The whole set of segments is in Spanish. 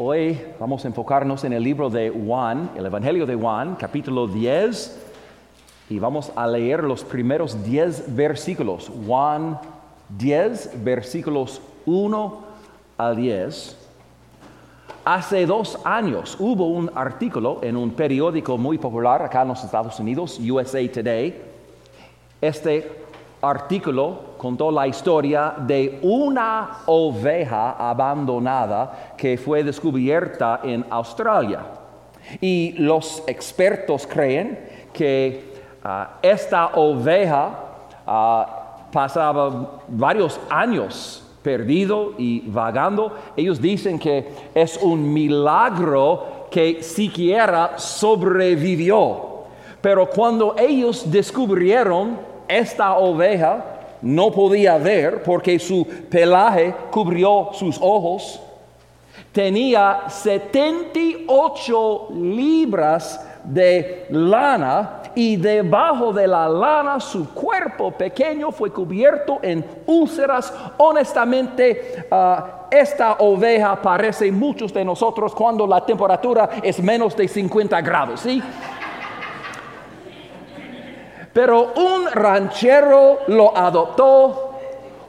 Hoy vamos a enfocarnos en el libro de Juan, el Evangelio de Juan, capítulo 10, y vamos a leer los primeros 10 versículos. Juan 10, versículos 1 al 10. Hace dos años hubo un artículo en un periódico muy popular acá en los Estados Unidos, USA Today. Este artículo contó la historia de una oveja abandonada que fue descubierta en Australia. Y los expertos creen que ah, esta oveja ah, pasaba varios años perdido y vagando. Ellos dicen que es un milagro que siquiera sobrevivió. Pero cuando ellos descubrieron esta oveja, no podía ver porque su pelaje cubrió sus ojos. Tenía 78 libras de lana y debajo de la lana su cuerpo pequeño fue cubierto en úlceras. Honestamente, ah, esta oveja parece muchos de nosotros cuando la temperatura es menos de 50 grados, ¿sí? Pero un ranchero lo adoptó,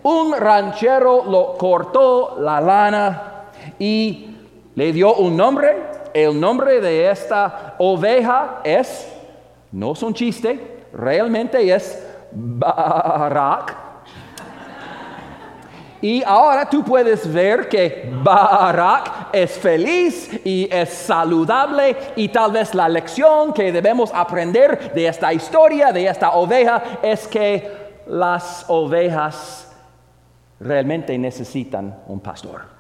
un ranchero lo cortó la lana y le dio un nombre. El nombre de esta oveja es, no es un chiste, realmente es Barak y ahora tú puedes ver que Barak es feliz y es saludable y tal vez la lección que debemos aprender de esta historia, de esta oveja, es que las ovejas realmente necesitan un pastor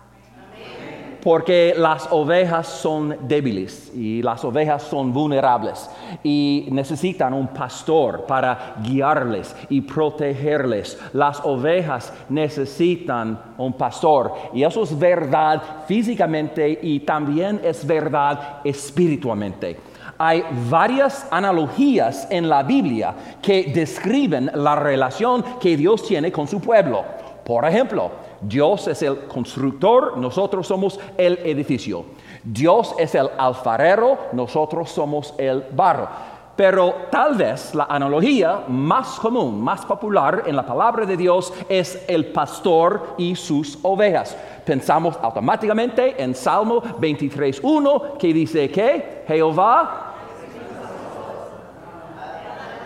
porque las ovejas son débiles y las ovejas son vulnerables y necesitan un pastor para guiarles y protegerles. Las ovejas necesitan un pastor y eso es verdad físicamente y también es verdad espiritualmente. Hay varias analogías en la Biblia que describen la relación que Dios tiene con su pueblo. Por ejemplo, Dios es el constructor, nosotros somos el edificio. Dios es el alfarero, nosotros somos el barro. Pero tal vez la analogía más común, más popular en la palabra de Dios es el pastor y sus ovejas. Pensamos automáticamente en Salmo 23.1 que dice que Jehová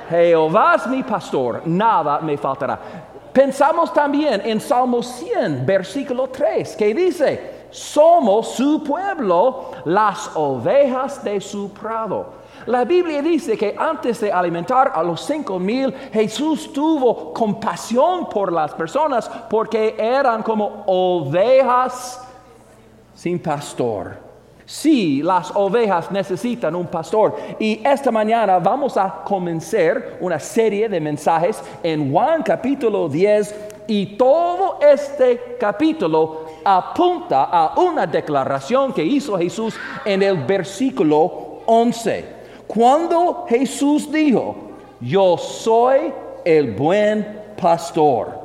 Jehová es mi pastor, nada me faltará. Pensamos también en Salmo 100, versículo 3, que dice, somos su pueblo, las ovejas de su prado. La Biblia dice que antes de alimentar a los cinco mil, Jesús tuvo compasión por las personas porque eran como ovejas sin pastor. Sí, las ovejas necesitan un pastor. Y esta mañana vamos a comenzar una serie de mensajes en Juan capítulo 10 y todo este capítulo apunta a una declaración que hizo Jesús en el versículo 11. Cuando Jesús dijo, yo soy el buen pastor.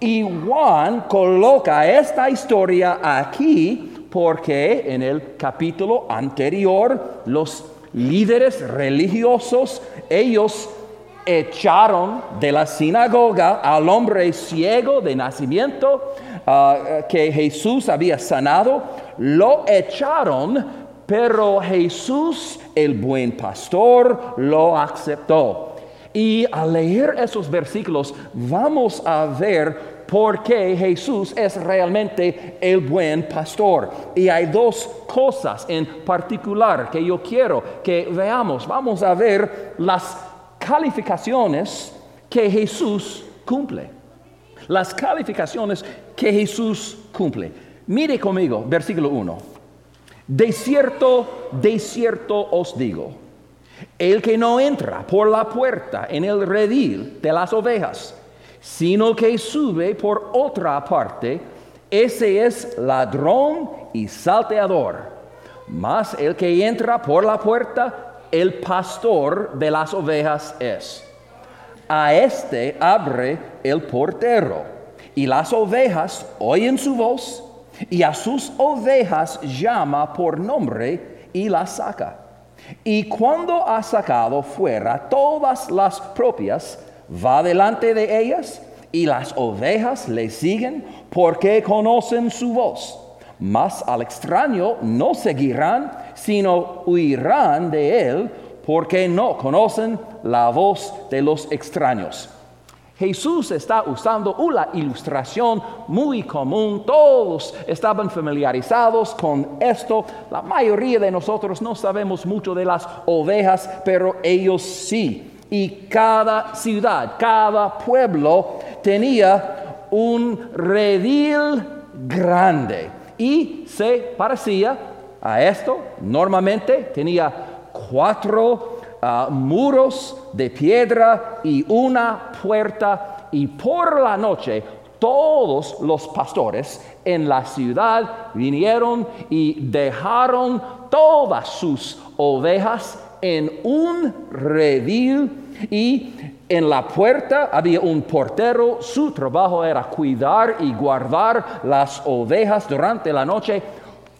Y Juan coloca esta historia aquí porque en el capítulo anterior los líderes religiosos, ellos echaron de la sinagoga al hombre ciego de nacimiento ah, que Jesús había sanado, lo echaron, pero Jesús, el buen pastor, lo aceptó. Y al leer esos versículos vamos a ver porque Jesús es realmente el buen pastor. Y hay dos cosas en particular que yo quiero que veamos. Vamos a ver las calificaciones que Jesús cumple. Las calificaciones que Jesús cumple. Mire conmigo, versículo 1. De cierto, de cierto os digo, el que no entra por la puerta en el redil de las ovejas, sino que sube por otra parte, ese es ladrón y salteador. Mas el que entra por la puerta, el pastor de las ovejas es. A este abre el portero, y las ovejas oyen su voz, y a sus ovejas llama por nombre y las saca. Y cuando ha sacado fuera todas las propias, va delante de ellas y las ovejas le siguen porque conocen su voz. Mas al extraño no seguirán, sino huirán de él porque no conocen la voz de los extraños. Jesús está usando una ilustración muy común. Todos estaban familiarizados con esto. La mayoría de nosotros no sabemos mucho de las ovejas, pero ellos sí. Y cada ciudad, cada pueblo tenía un redil grande y se parecía a esto. Normalmente tenía cuatro Ah, muros de piedra y una puerta y por la noche todos los pastores en la ciudad vinieron y dejaron todas sus ovejas en un redil y en la puerta había un portero, su trabajo era cuidar y guardar las ovejas durante la noche.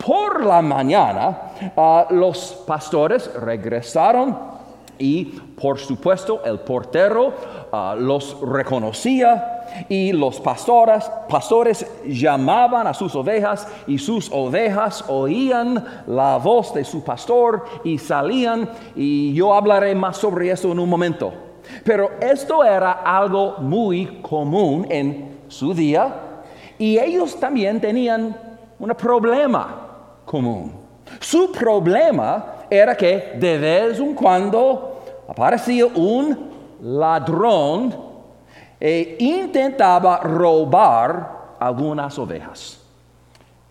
Por la mañana ah, los pastores regresaron y por supuesto el portero ah, los reconocía y los pastores, pastores llamaban a sus ovejas y sus ovejas oían la voz de su pastor y salían y yo hablaré más sobre eso en un momento. Pero esto era algo muy común en su día y ellos también tenían un problema común. Su problema era que de vez en cuando aparecía un ladrón e intentaba robar algunas ovejas.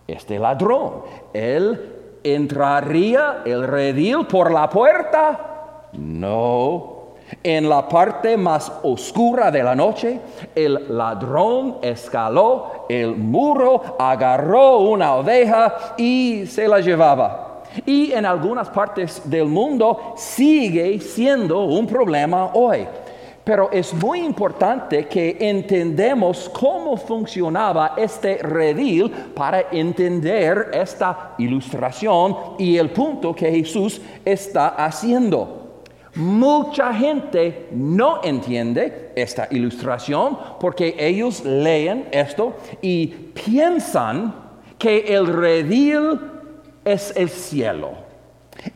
Este ladrón, él entraría el redil por la puerta. No. En la parte más oscura de la noche, el ladrón escaló el muro, agarró una oveja y se la llevaba y en algunas partes del mundo sigue siendo un problema hoy. Pero es muy importante que entendamos cómo funcionaba este redil para entender esta ilustración y el punto que Jesús está haciendo. Mucha gente no entiende esta ilustración porque ellos leen esto y piensan que el redil es el cielo.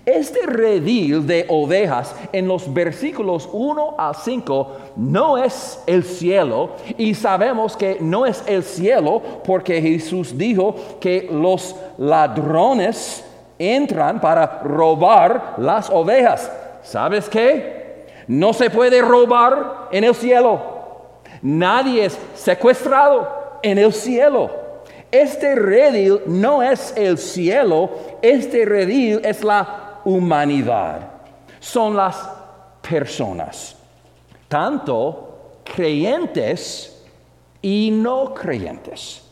Este redil de ovejas en los versículos 1 a 5 no es el cielo y sabemos que no es el cielo porque Jesús dijo que los ladrones entran para robar las ovejas. ¿Sabes qué? No se puede robar en el cielo. Nadie es secuestrado en el cielo. Este redil no es el cielo, este redil es la humanidad. Son las personas, tanto creyentes y no creyentes.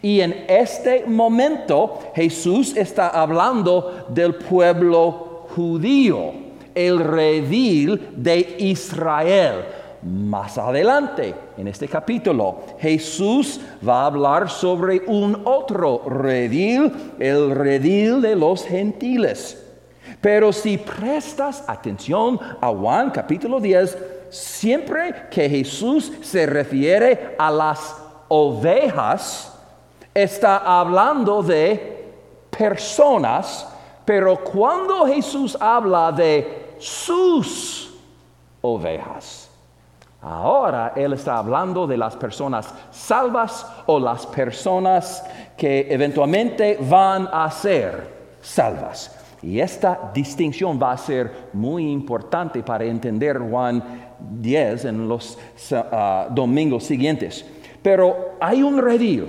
Y en este momento Jesús está hablando del pueblo judío, el redil de Israel más adelante, en este capítulo, Jesús va a hablar sobre un otro redil, el redil de los gentiles. Pero si prestas atención a Juan capítulo 10, siempre que Jesús se refiere a las ovejas, está hablando de personas, pero cuando Jesús habla de sus ovejas, Ahora Él está hablando de las personas salvas o las personas que eventualmente van a ser salvas. Y esta distinción va a ser muy importante para entender Juan 10 en los ah, domingos siguientes. Pero hay un redil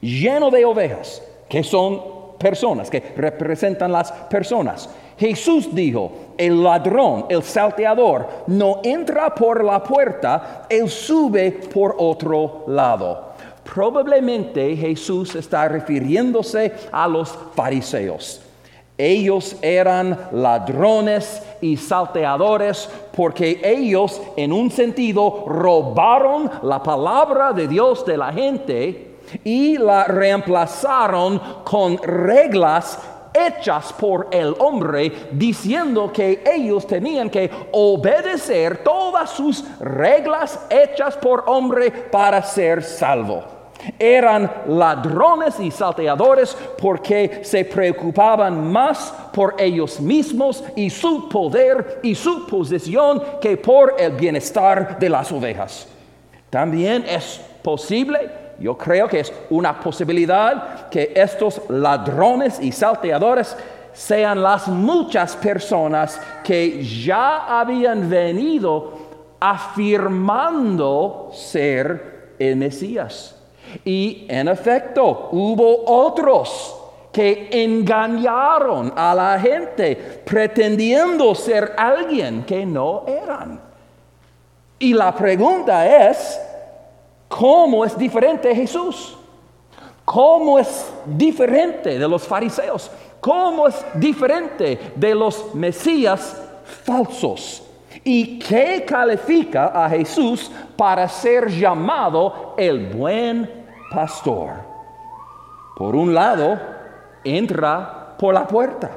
lleno de ovejas que son personas, que representan las personas. Jesús dijo, el ladrón, el salteador, no entra por la puerta, él sube por otro lado. Probablemente Jesús está refiriéndose a los fariseos. Ellos eran ladrones y salteadores porque ellos en un sentido robaron la palabra de Dios de la gente y la reemplazaron con reglas hechas por el hombre, diciendo que ellos tenían que obedecer todas sus reglas hechas por hombre para ser salvo. Eran ladrones y salteadores porque se preocupaban más por ellos mismos y su poder y su posición que por el bienestar de las ovejas. También es posible yo creo que es una posibilidad que estos ladrones y salteadores sean las muchas personas que ya habían venido afirmando ser el Mesías. Y en efecto, hubo otros que engañaron a la gente pretendiendo ser alguien que no eran. Y la pregunta es, ¿Cómo es diferente Jesús? ¿Cómo es diferente de los fariseos? ¿Cómo es diferente de los mesías falsos? ¿Y qué califica a Jesús para ser llamado el buen pastor? Por un lado, entra por la puerta.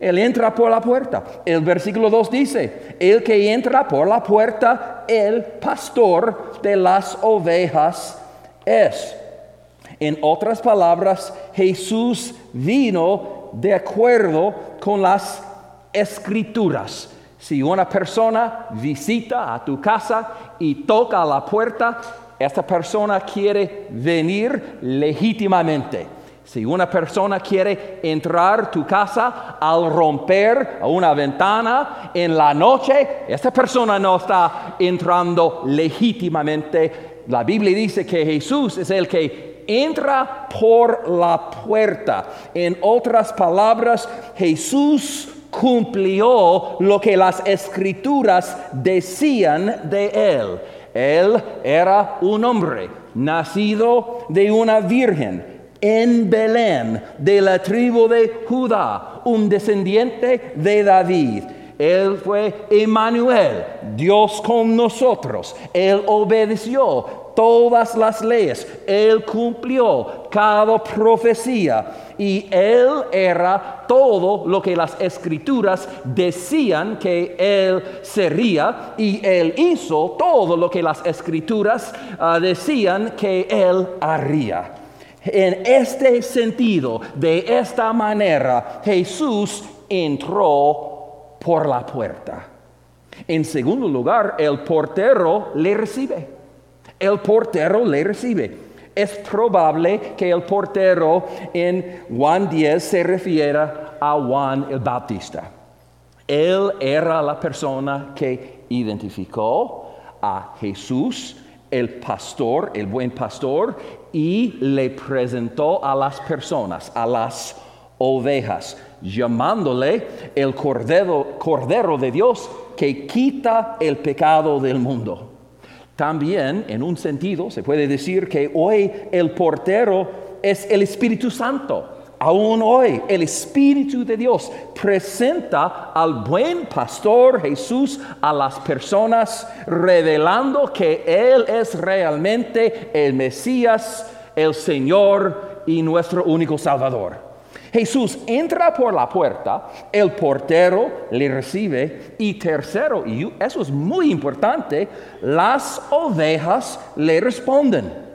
Él entra por la puerta. El versículo 2 dice, el que entra por la puerta, el pastor de las ovejas es. En otras palabras, Jesús vino de acuerdo con las escrituras. Si una persona visita a tu casa y toca la puerta, esta persona quiere venir legítimamente. Si una persona quiere entrar tu casa al romper una ventana en la noche, esta persona no está entrando legítimamente. La Biblia dice que Jesús es el que entra por la puerta. En otras palabras, Jesús cumplió lo que las escrituras decían de él. Él era un hombre nacido de una virgen en Belén, de la tribu de Judá, un descendiente de David. Él fue Emmanuel, Dios con nosotros. Él obedeció todas las leyes. Él cumplió cada profecía. Y Él era todo lo que las escrituras decían que Él sería. Y Él hizo todo lo que las escrituras ah, decían que Él haría. En este sentido, de esta manera, Jesús entró por la puerta. En segundo lugar, el portero le recibe. El portero le recibe. Es probable que el portero en Juan 10 se refiera a Juan el Bautista. Él era la persona que identificó a Jesús el pastor, el buen pastor, y le presentó a las personas, a las ovejas, llamándole el cordero, cordero de Dios que quita el pecado del mundo. También, en un sentido, se puede decir que hoy el portero es el Espíritu Santo Aún hoy el Espíritu de Dios presenta al buen pastor Jesús a las personas revelando que Él es realmente el Mesías, el Señor y nuestro único Salvador. Jesús entra por la puerta, el portero le recibe y tercero, y eso es muy importante, las ovejas le responden.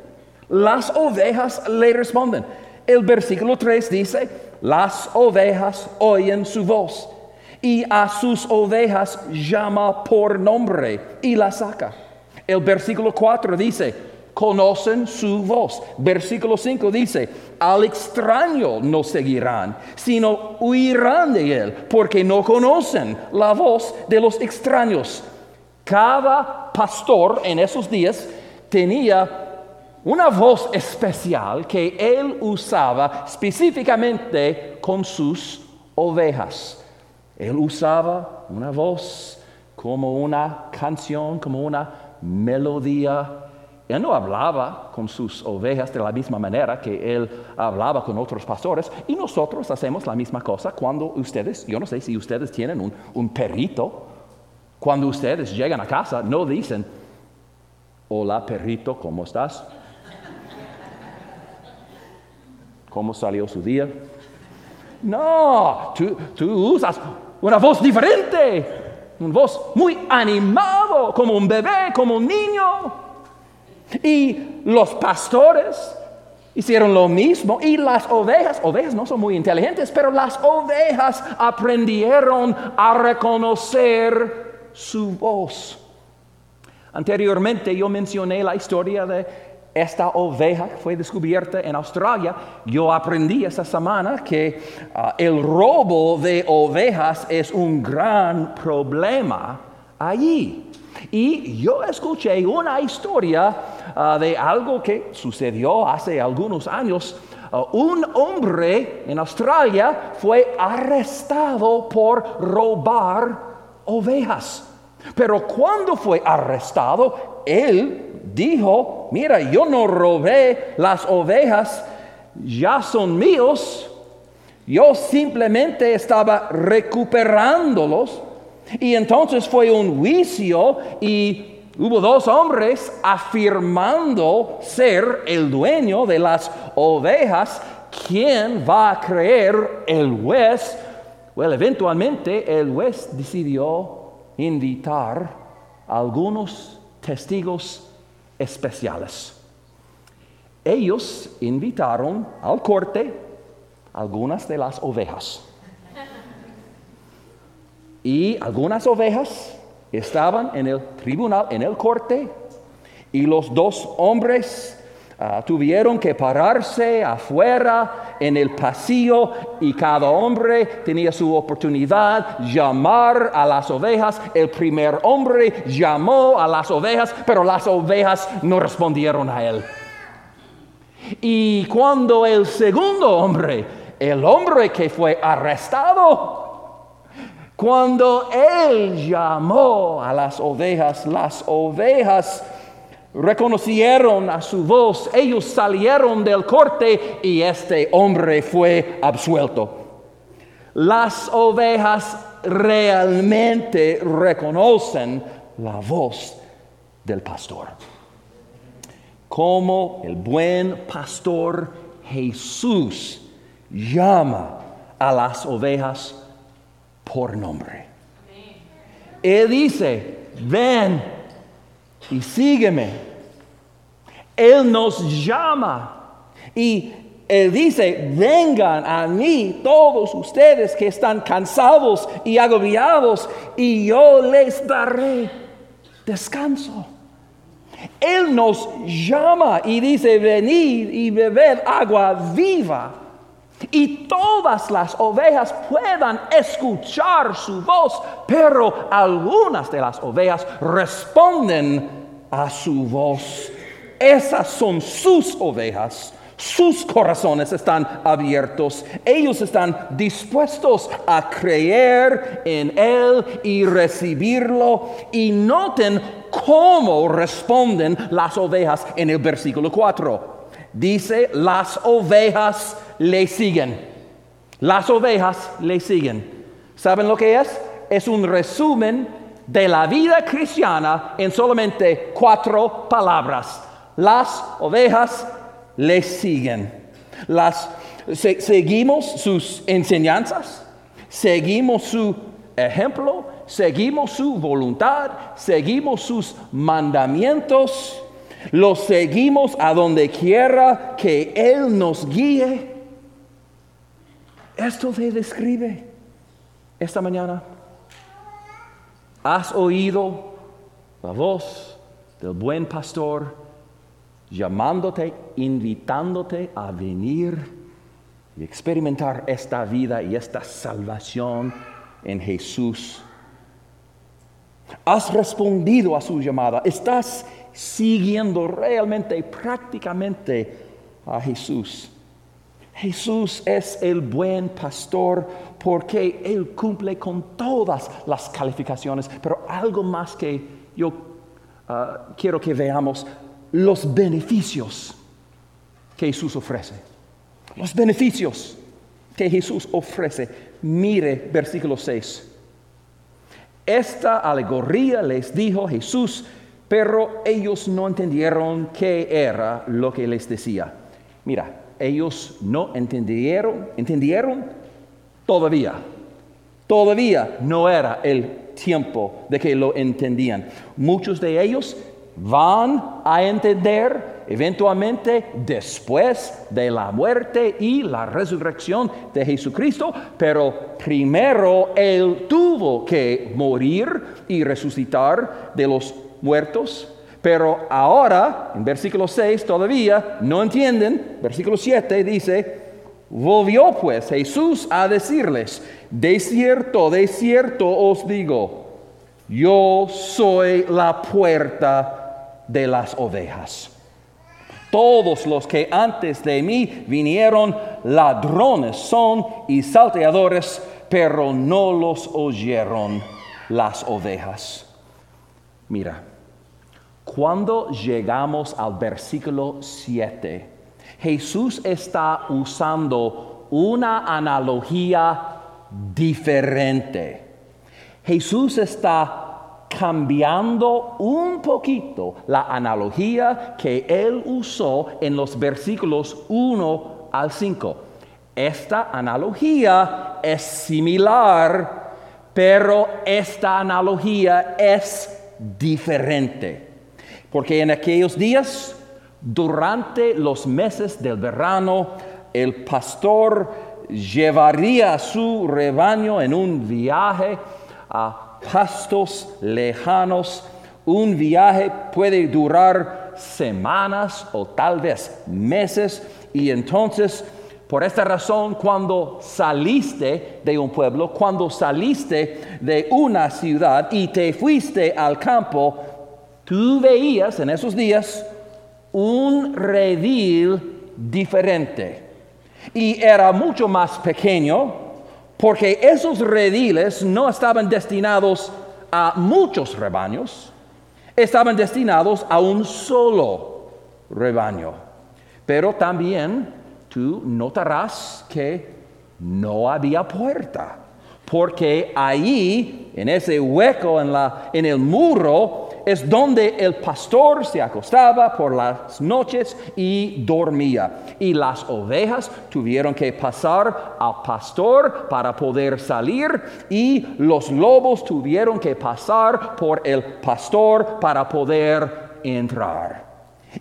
Las ovejas le responden. El versículo 3 dice, las ovejas oyen su voz y a sus ovejas llama por nombre y la saca. El versículo 4 dice, conocen su voz. Versículo 5 dice, al extraño no seguirán, sino huirán de él, porque no conocen la voz de los extraños. Cada pastor en esos días tenía una voz especial que él usaba específicamente con sus ovejas. Él usaba una voz como una canción, como una melodía. Él no hablaba con sus ovejas de la misma manera que él hablaba con otros pastores. Y nosotros hacemos la misma cosa cuando ustedes, yo no sé si ustedes tienen un, un perrito, cuando ustedes llegan a casa, no dicen, hola perrito, ¿cómo estás? Cómo salió su día. No, tú, usas una voz diferente, una voz muy animado, como un bebé, como un niño. Y los pastores hicieron lo mismo y las ovejas, ovejas no son muy inteligentes, pero las ovejas aprendieron a reconocer su voz. Anteriormente yo mencioné la historia de esta oveja fue descubierta en Australia. Yo aprendí esta semana que ah, el robo de ovejas es un gran problema allí. Y yo escuché una historia ah, de algo que sucedió hace algunos años. Ah, un hombre en Australia fue arrestado por robar ovejas. Pero cuando fue arrestado, él dijo, mira, yo no robé las ovejas, ya son míos, yo simplemente estaba recuperándolos. Y entonces fue un juicio y hubo dos hombres afirmando ser el dueño de las ovejas. ¿Quién va a creer el juez? Bueno, eventualmente el juez decidió invitar a algunos testigos especiales. Ellos invitaron al corte algunas de las ovejas. Y algunas ovejas estaban en el tribunal, en el corte, y los dos hombres Ah, tuvieron que pararse afuera en el pasillo y cada hombre tenía su oportunidad llamar a las ovejas. El primer hombre llamó a las ovejas, pero las ovejas no respondieron a él. Y cuando el segundo hombre, el hombre que fue arrestado, cuando él llamó a las ovejas, las ovejas reconocieron a su voz, ellos salieron del corte y este hombre fue absuelto. Las ovejas realmente reconocen la voz del pastor. Como el buen pastor Jesús llama a las ovejas por nombre. Él dice, ven y sígueme. Él nos llama y Él dice, vengan a mí todos ustedes que están cansados y agobiados y yo les daré descanso. Él nos llama y dice, venid y bebed agua viva. Y todas las ovejas puedan escuchar su voz, pero algunas de las ovejas responden a su voz. Esas son sus ovejas. Sus corazones están abiertos. Ellos están dispuestos a creer en Él y recibirlo. Y noten cómo responden las ovejas en el versículo 4. Dice, las ovejas le siguen. Las ovejas le siguen. ¿Saben lo que es? Es un resumen de la vida cristiana en solamente cuatro palabras. Las ovejas le siguen. Las, seguimos sus enseñanzas, seguimos su ejemplo, seguimos su voluntad, seguimos sus mandamientos, los seguimos a donde quiera que Él nos guíe. Esto te describe esta mañana. ¿Has oído la voz del buen pastor llamándote, invitándote a venir y experimentar esta vida y esta salvación en Jesús? ¿Has respondido a su llamada? ¿Estás siguiendo realmente, prácticamente a Jesús? Jesús es el buen pastor porque Él cumple con todas las calificaciones, pero algo más que yo ah, quiero que veamos, los beneficios que Jesús ofrece. Los beneficios que Jesús ofrece. Mire versículo 6. Esta alegoría les dijo Jesús, pero ellos no entendieron qué era lo que les decía. Mira, ellos no entendieron, entendieron todavía. Todavía no era el tiempo de que lo entendían. Muchos de ellos van a entender eventualmente después de la muerte y la resurrección de Jesucristo, pero primero Él tuvo que morir y resucitar de los muertos. Pero ahora, en versículo 6 todavía no entienden, versículo 7 dice, volvió pues Jesús a decirles, de cierto, de cierto os digo, yo soy la puerta de las ovejas. Todos los que antes de mí vinieron ladrones son y salteadores, pero no los oyeron las ovejas. Mira, cuando llegamos al versículo 7, Jesús está usando una analogía diferente. Jesús está cambiando un poquito la analogía que él usó en los versículos 1 al 5. Esta analogía es similar, pero esta analogía es diferente. Porque en aquellos días, durante los meses del verano, el pastor llevaría a su rebaño en un viaje a pastos lejanos. Un viaje puede durar semanas o tal vez meses y entonces por esta razón, cuando saliste de un pueblo, cuando saliste de una ciudad y te fuiste al campo, tú veías en esos días un redil diferente. Y era mucho más pequeño porque esos rediles no estaban destinados a muchos rebaños, estaban destinados a un solo rebaño. Pero también tú notarás que no había puerta, porque ahí, en ese hueco en, la, en el muro, es donde el pastor se acostaba por las noches y dormía. Y las ovejas tuvieron que pasar al pastor para poder salir y los lobos tuvieron que pasar por el pastor para poder entrar.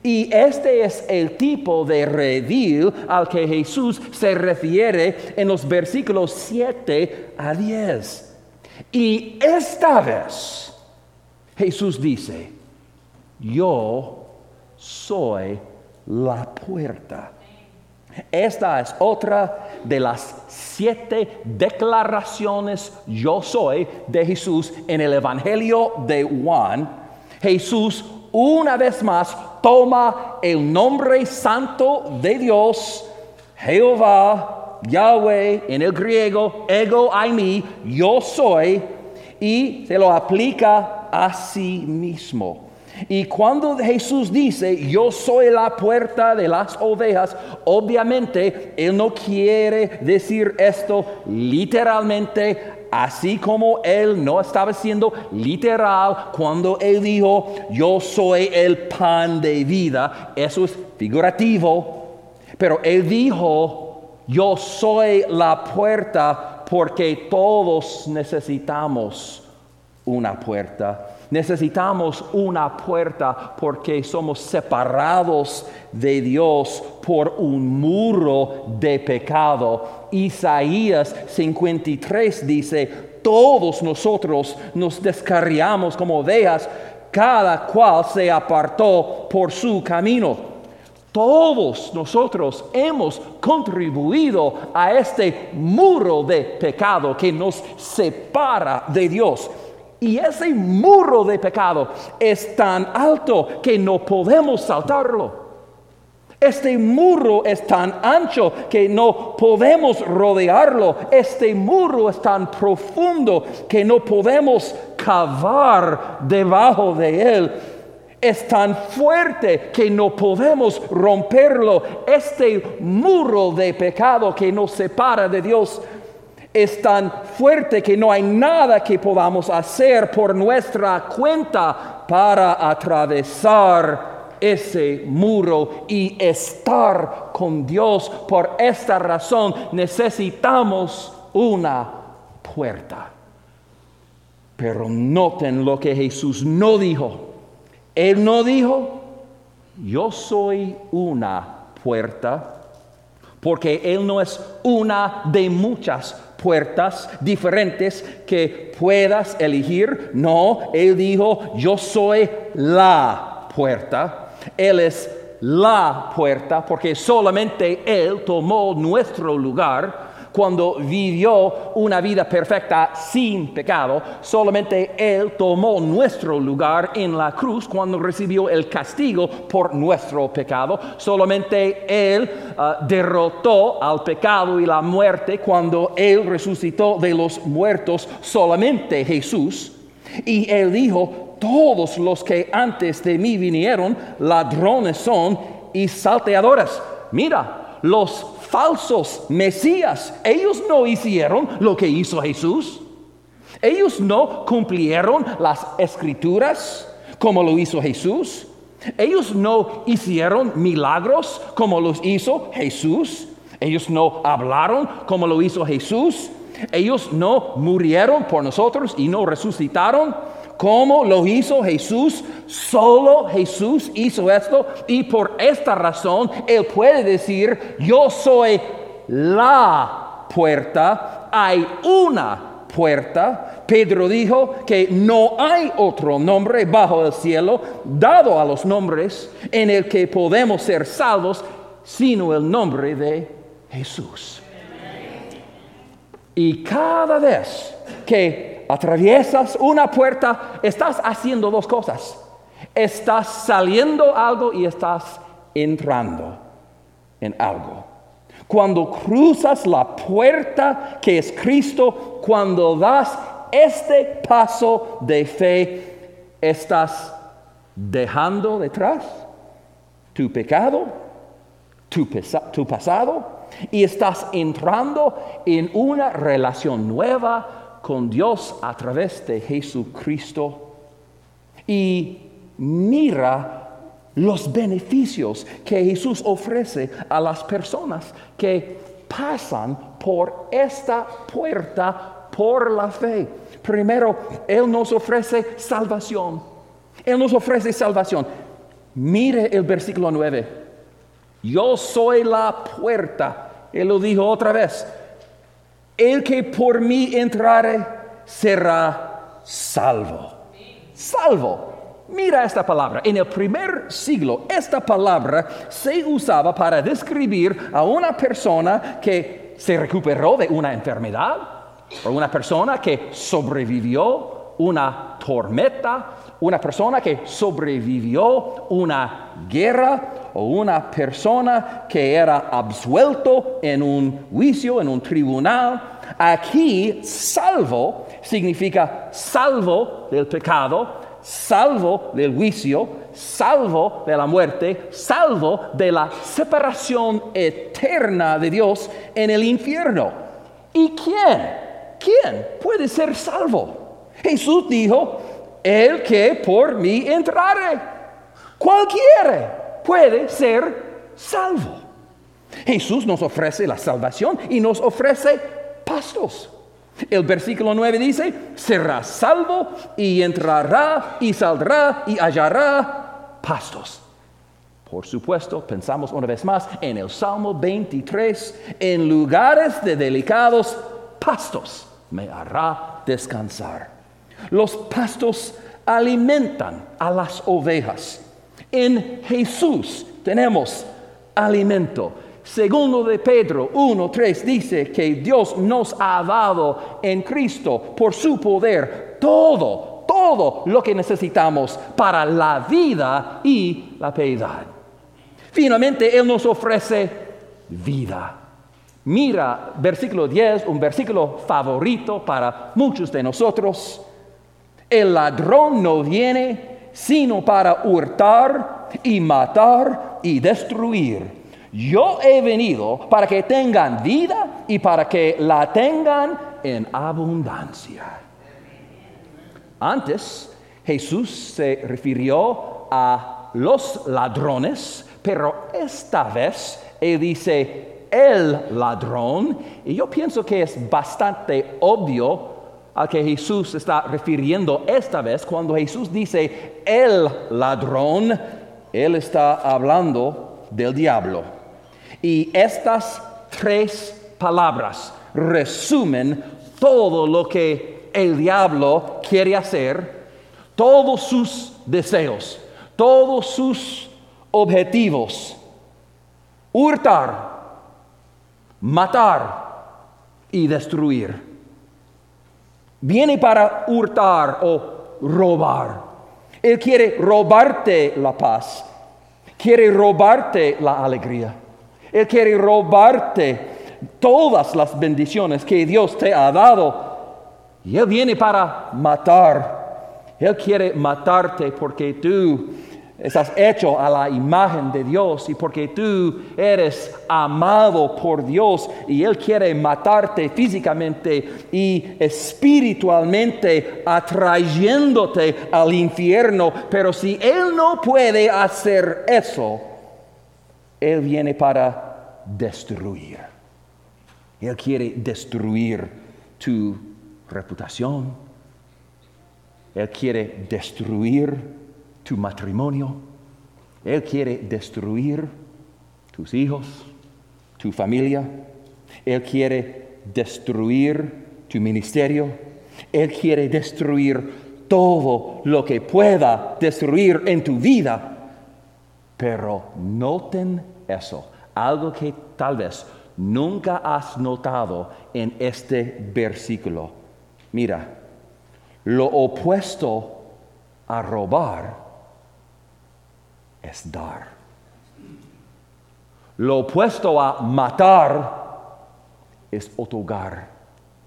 Y este es el tipo de redil al que Jesús se refiere en los versículos 7 a 10. Y esta vez Jesús dice, yo soy la puerta. Esta es otra de las siete declaraciones yo soy de Jesús en el Evangelio de Juan. Jesús una vez más toma el nombre santo de Dios, Jehová, Yahweh, en el griego, ego, mí, yo soy, y se lo aplica a sí mismo. Y cuando Jesús dice, yo soy la puerta de las ovejas, obviamente Él no quiere decir esto literalmente Así como Él no estaba siendo literal cuando Él dijo, yo soy el pan de vida, eso es figurativo, pero Él dijo, yo soy la puerta porque todos necesitamos una puerta. Necesitamos una puerta porque somos separados de Dios por un muro de pecado. Isaías 53 dice, todos nosotros nos descarriamos como ovejas, cada cual se apartó por su camino. Todos nosotros hemos contribuido a este muro de pecado que nos separa de Dios. Y ese muro de pecado es tan alto que no podemos saltarlo. Este muro es tan ancho que no podemos rodearlo. Este muro es tan profundo que no podemos cavar debajo de él. Es tan fuerte que no podemos romperlo. Este muro de pecado que nos separa de Dios es tan fuerte que no hay nada que podamos hacer por nuestra cuenta para atravesar ese muro y estar con Dios. Por esta razón necesitamos una puerta. Pero noten lo que Jesús no dijo. Él no dijo, yo soy una puerta, porque Él no es una de muchas puertas diferentes que puedas elegir. No, Él dijo, yo soy la puerta. Él es la puerta porque solamente Él tomó nuestro lugar cuando vivió una vida perfecta sin pecado. Solamente Él tomó nuestro lugar en la cruz cuando recibió el castigo por nuestro pecado. Solamente Él ah, derrotó al pecado y la muerte cuando Él resucitó de los muertos. Solamente Jesús. Y Él dijo, todos los que antes de mí vinieron, ladrones son y salteadores. Mira, los falsos mesías. Ellos no hicieron lo que hizo Jesús. Ellos no cumplieron las escrituras como lo hizo Jesús. Ellos no hicieron milagros como los hizo Jesús. Ellos no hablaron como lo hizo Jesús. Ellos no murieron por nosotros y no resucitaron ¿Cómo lo hizo Jesús? Solo Jesús hizo esto y por esta razón Él puede decir, yo soy la puerta, hay una puerta. Pedro dijo que no hay otro nombre bajo el cielo dado a los nombres en el que podemos ser salvos, sino el nombre de Jesús. Y cada vez que atraviesas una puerta, estás haciendo dos cosas. Estás saliendo algo y estás entrando en algo. Cuando cruzas la puerta que es Cristo, cuando das este paso de fe, estás dejando detrás tu pecado, tu, tu pasado, y estás entrando en una relación nueva con Dios a través de Jesucristo y mira los beneficios que Jesús ofrece a las personas que pasan por esta puerta por la fe. Primero, Él nos ofrece salvación. Él nos ofrece salvación. Mire el versículo 9. Yo soy la puerta. Él lo dijo otra vez el que por mí entrare será salvo. Salvo. Mira esta palabra. En el primer siglo, esta palabra se usaba para describir a una persona que se recuperó de una enfermedad, o una persona que sobrevivió una tormenta, una persona que sobrevivió una guerra o una persona que era absuelto en un juicio, en un tribunal. Aquí, salvo significa salvo del pecado, salvo del juicio, salvo de la muerte, salvo de la separación eterna de Dios en el infierno. ¿Y quién? ¿Quién puede ser salvo? Jesús dijo, el que por mí entrare. Cualquiera puede ser salvo. Jesús nos ofrece la salvación y nos ofrece pastos. El versículo 9 dice, será salvo y entrará y saldrá y hallará pastos. Por supuesto, pensamos una vez más en el Salmo 23, en lugares de delicados pastos me hará descansar. Los pastos alimentan a las ovejas. En Jesús tenemos alimento. Segundo de Pedro 1.3 dice que Dios nos ha dado en Cristo por su poder todo, todo lo que necesitamos para la vida y la piedad. Finalmente, Él nos ofrece vida. Mira, versículo 10, un versículo favorito para muchos de nosotros. El ladrón no viene sino para hurtar y matar y destruir. Yo he venido para que tengan vida y para que la tengan en abundancia. Antes Jesús se refirió a los ladrones, pero esta vez Él dice el ladrón, y yo pienso que es bastante obvio a que Jesús está refiriendo esta vez, cuando Jesús dice el ladrón, Él está hablando del diablo. Y estas tres palabras resumen todo lo que el diablo quiere hacer, todos sus deseos, todos sus objetivos. Hurtar, matar y destruir viene para hurtar o robar. Él quiere robarte la paz, quiere robarte la alegría, Él quiere robarte todas las bendiciones que Dios te ha dado. Y Él viene para matar. Él quiere matarte porque tú estás hecho a la imagen de Dios y porque tú eres amado por Dios y Él quiere matarte físicamente y espiritualmente atrayéndote al infierno. Pero si Él no puede hacer eso, Él viene para destruir. Él quiere destruir tu reputación. Él quiere destruir tu matrimonio. Él quiere destruir tus hijos, tu familia. Él quiere destruir tu ministerio. Él quiere destruir todo lo que pueda destruir en tu vida. Pero noten eso, algo que tal vez nunca has notado en este versículo. Mira, lo opuesto a robar es dar. Lo opuesto a matar es otorgar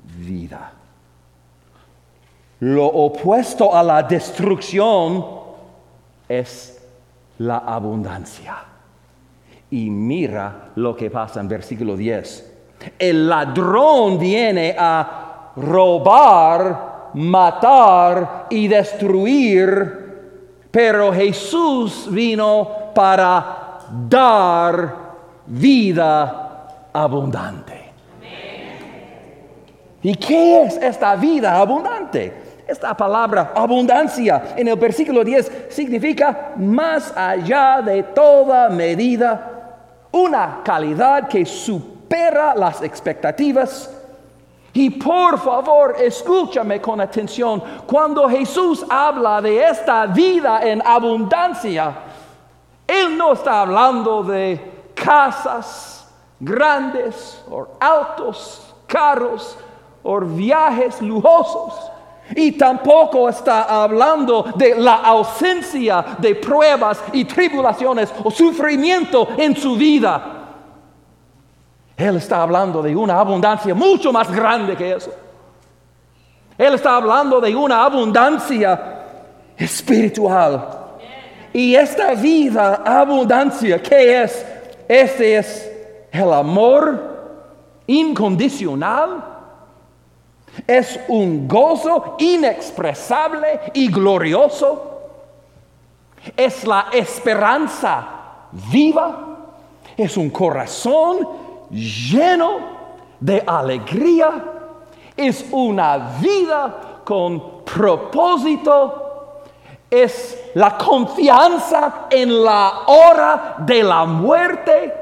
vida. Lo opuesto a la destrucción es la abundancia. Y mira lo que pasa en versículo 10. El ladrón viene a robar, matar y destruir pero Jesús vino para dar vida abundante. ¿Y qué es esta vida abundante? Esta palabra abundancia en el versículo 10 significa más allá de toda medida, una calidad que supera las expectativas y por favor, escúchame con atención. Cuando Jesús habla de esta vida en abundancia, Él no está hablando de casas grandes o autos, carros o viajes lujosos. Y tampoco está hablando de la ausencia de pruebas y tribulaciones o sufrimiento en su vida. Él está hablando de una abundancia mucho más grande que eso. Él está hablando de una abundancia espiritual. Y esta vida, abundancia, ¿qué es? Este es el amor incondicional. Es un gozo inexpresable y glorioso. Es la esperanza viva. Es un corazón lleno de alegría, es una vida con propósito, es la confianza en la hora de la muerte,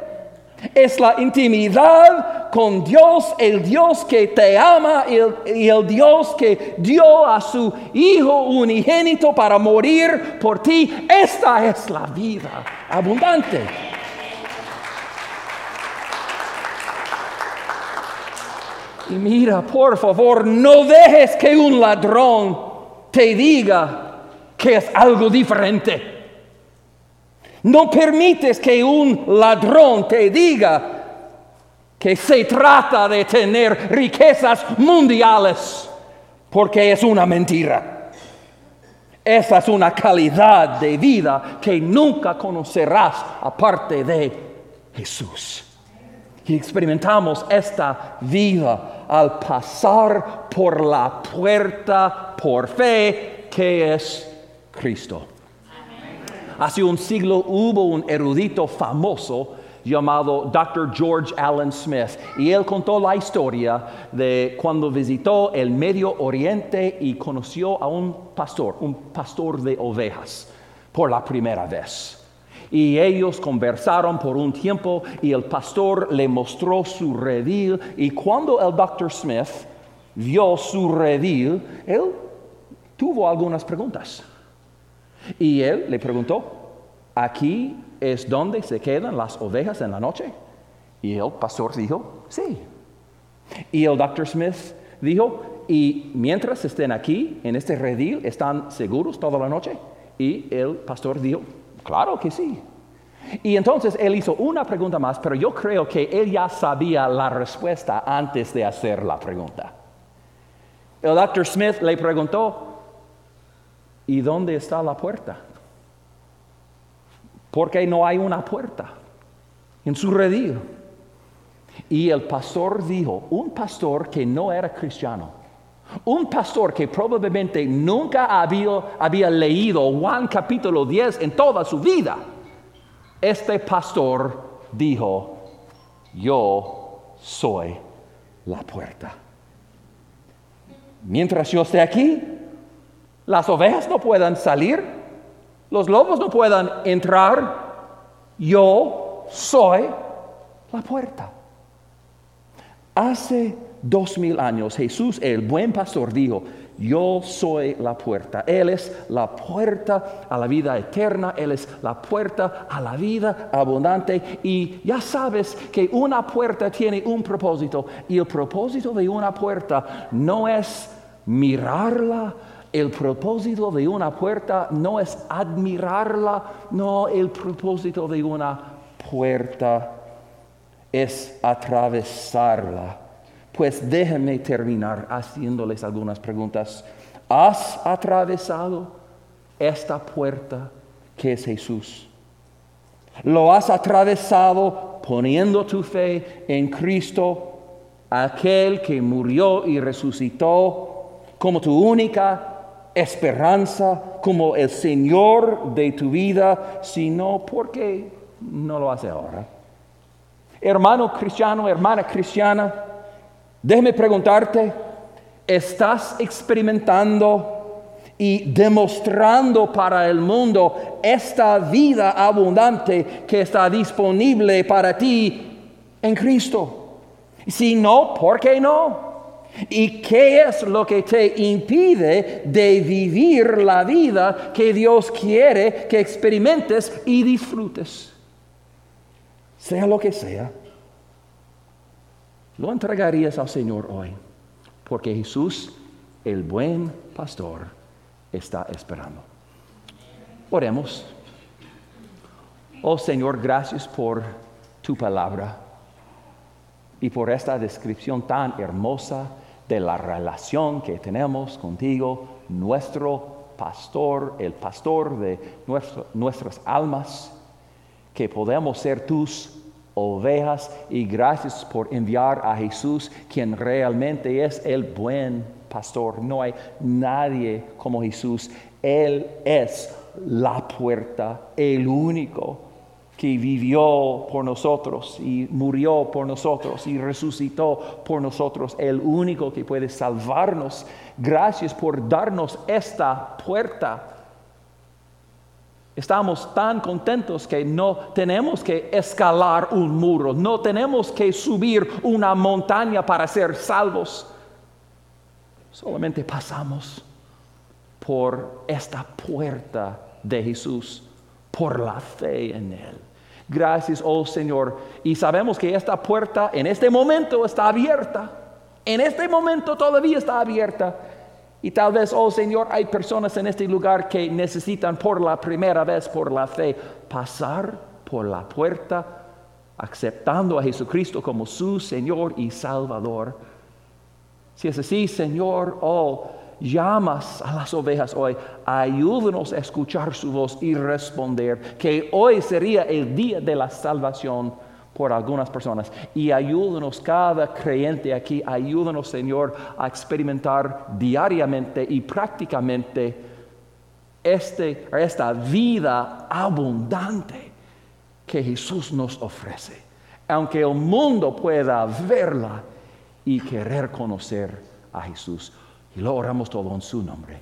es la intimidad con Dios, el Dios que te ama y el, Dios que dio a su Hijo unigénito para morir por ti. Esta es la vida abundante. Y mira, por favor, no dejes que un ladrón te diga que es algo diferente. No permites que un ladrón te diga que se trata de tener riquezas mundiales, porque es una mentira. Esa es una calidad de vida que nunca conocerás aparte de Jesús. Y experimentamos esta vida al pasar por la puerta por fe que es Cristo. Hace un siglo hubo un erudito famoso llamado Dr. George Allen Smith y él contó la historia de cuando visitó el Medio Oriente y conoció a un pastor, un pastor de ovejas, por la primera vez. Y ellos conversaron por un tiempo y el pastor le mostró su redil y cuando el Dr. Smith vio su redil, él tuvo algunas preguntas. Y él le preguntó, ¿aquí es donde se quedan las ovejas en la noche? Y el pastor dijo, sí. Y el Dr. Smith dijo, ¿y mientras estén aquí, en este redil, están seguros toda la noche? Y el pastor dijo, claro que sí. Y entonces él hizo una pregunta más, pero yo creo que él ya sabía la respuesta antes de hacer la pregunta. El Dr. Smith le preguntó, ¿y dónde está la puerta? Porque no hay una puerta en su redil. Y el pastor dijo, un pastor que no era cristiano, un pastor que probablemente nunca había, leído Juan capítulo 10 en toda su vida, este pastor dijo, yo soy la puerta. Mientras yo esté aquí, las ovejas no puedan salir, los lobos no puedan entrar, yo soy la puerta. Hace dos mil años Jesús, el buen pastor, dijo, yo soy la puerta. Él es la puerta a la vida eterna. Él es la puerta a la vida abundante. Y ya sabes que una puerta tiene un propósito. Y el propósito de una puerta no es mirarla. El propósito de una puerta no es admirarla. No, el propósito de una puerta es atravesarla pues déjenme terminar haciéndoles algunas preguntas. ¿Has atravesado esta puerta que es Jesús? ¿Lo has atravesado poniendo tu fe en Cristo, aquel que murió y resucitó como tu única esperanza, como el Señor de tu vida, sino porque no lo hace ahora? Hermano cristiano, hermana cristiana, Déjeme preguntarte, ¿estás experimentando y demostrando para el mundo esta vida abundante que está disponible para ti en Cristo? Si no, ¿por qué no? ¿Y qué es lo que te impide de vivir la vida que Dios quiere que experimentes y disfrutes? Sea lo que sea lo entregarías al Señor hoy, porque Jesús, el buen pastor, está esperando. Oremos. Oh Señor, gracias por tu palabra y por esta descripción tan hermosa de la relación que tenemos contigo, nuestro pastor, el pastor de nuestras almas, que podemos ser tus ovejas y gracias por enviar a Jesús, quien realmente es el buen pastor. No hay nadie como Jesús. Él es la puerta, el único que vivió por nosotros y murió por nosotros y resucitó por nosotros, el único que puede salvarnos. Gracias por darnos esta puerta Estamos tan contentos que no tenemos que escalar un muro, no tenemos que subir una montaña para ser salvos. Solamente pasamos por esta puerta de Jesús, por la fe en Él. Gracias, oh Señor. Y sabemos que esta puerta en este momento está abierta. En este momento todavía está abierta. Y tal vez, oh Señor, hay personas en este lugar que necesitan por la primera vez, por la fe, pasar por la puerta, aceptando a Jesucristo como su Señor y Salvador. Si es así, Señor, oh, llamas a las ovejas hoy, ayúdanos a escuchar su voz y responder, que hoy sería el día de la salvación por algunas personas. Y ayúdanos cada creyente aquí, ayúdanos Señor a experimentar diariamente y prácticamente este, esta vida abundante que Jesús nos ofrece, aunque el mundo pueda verla y querer conocer a Jesús. Y lo oramos todo en su nombre.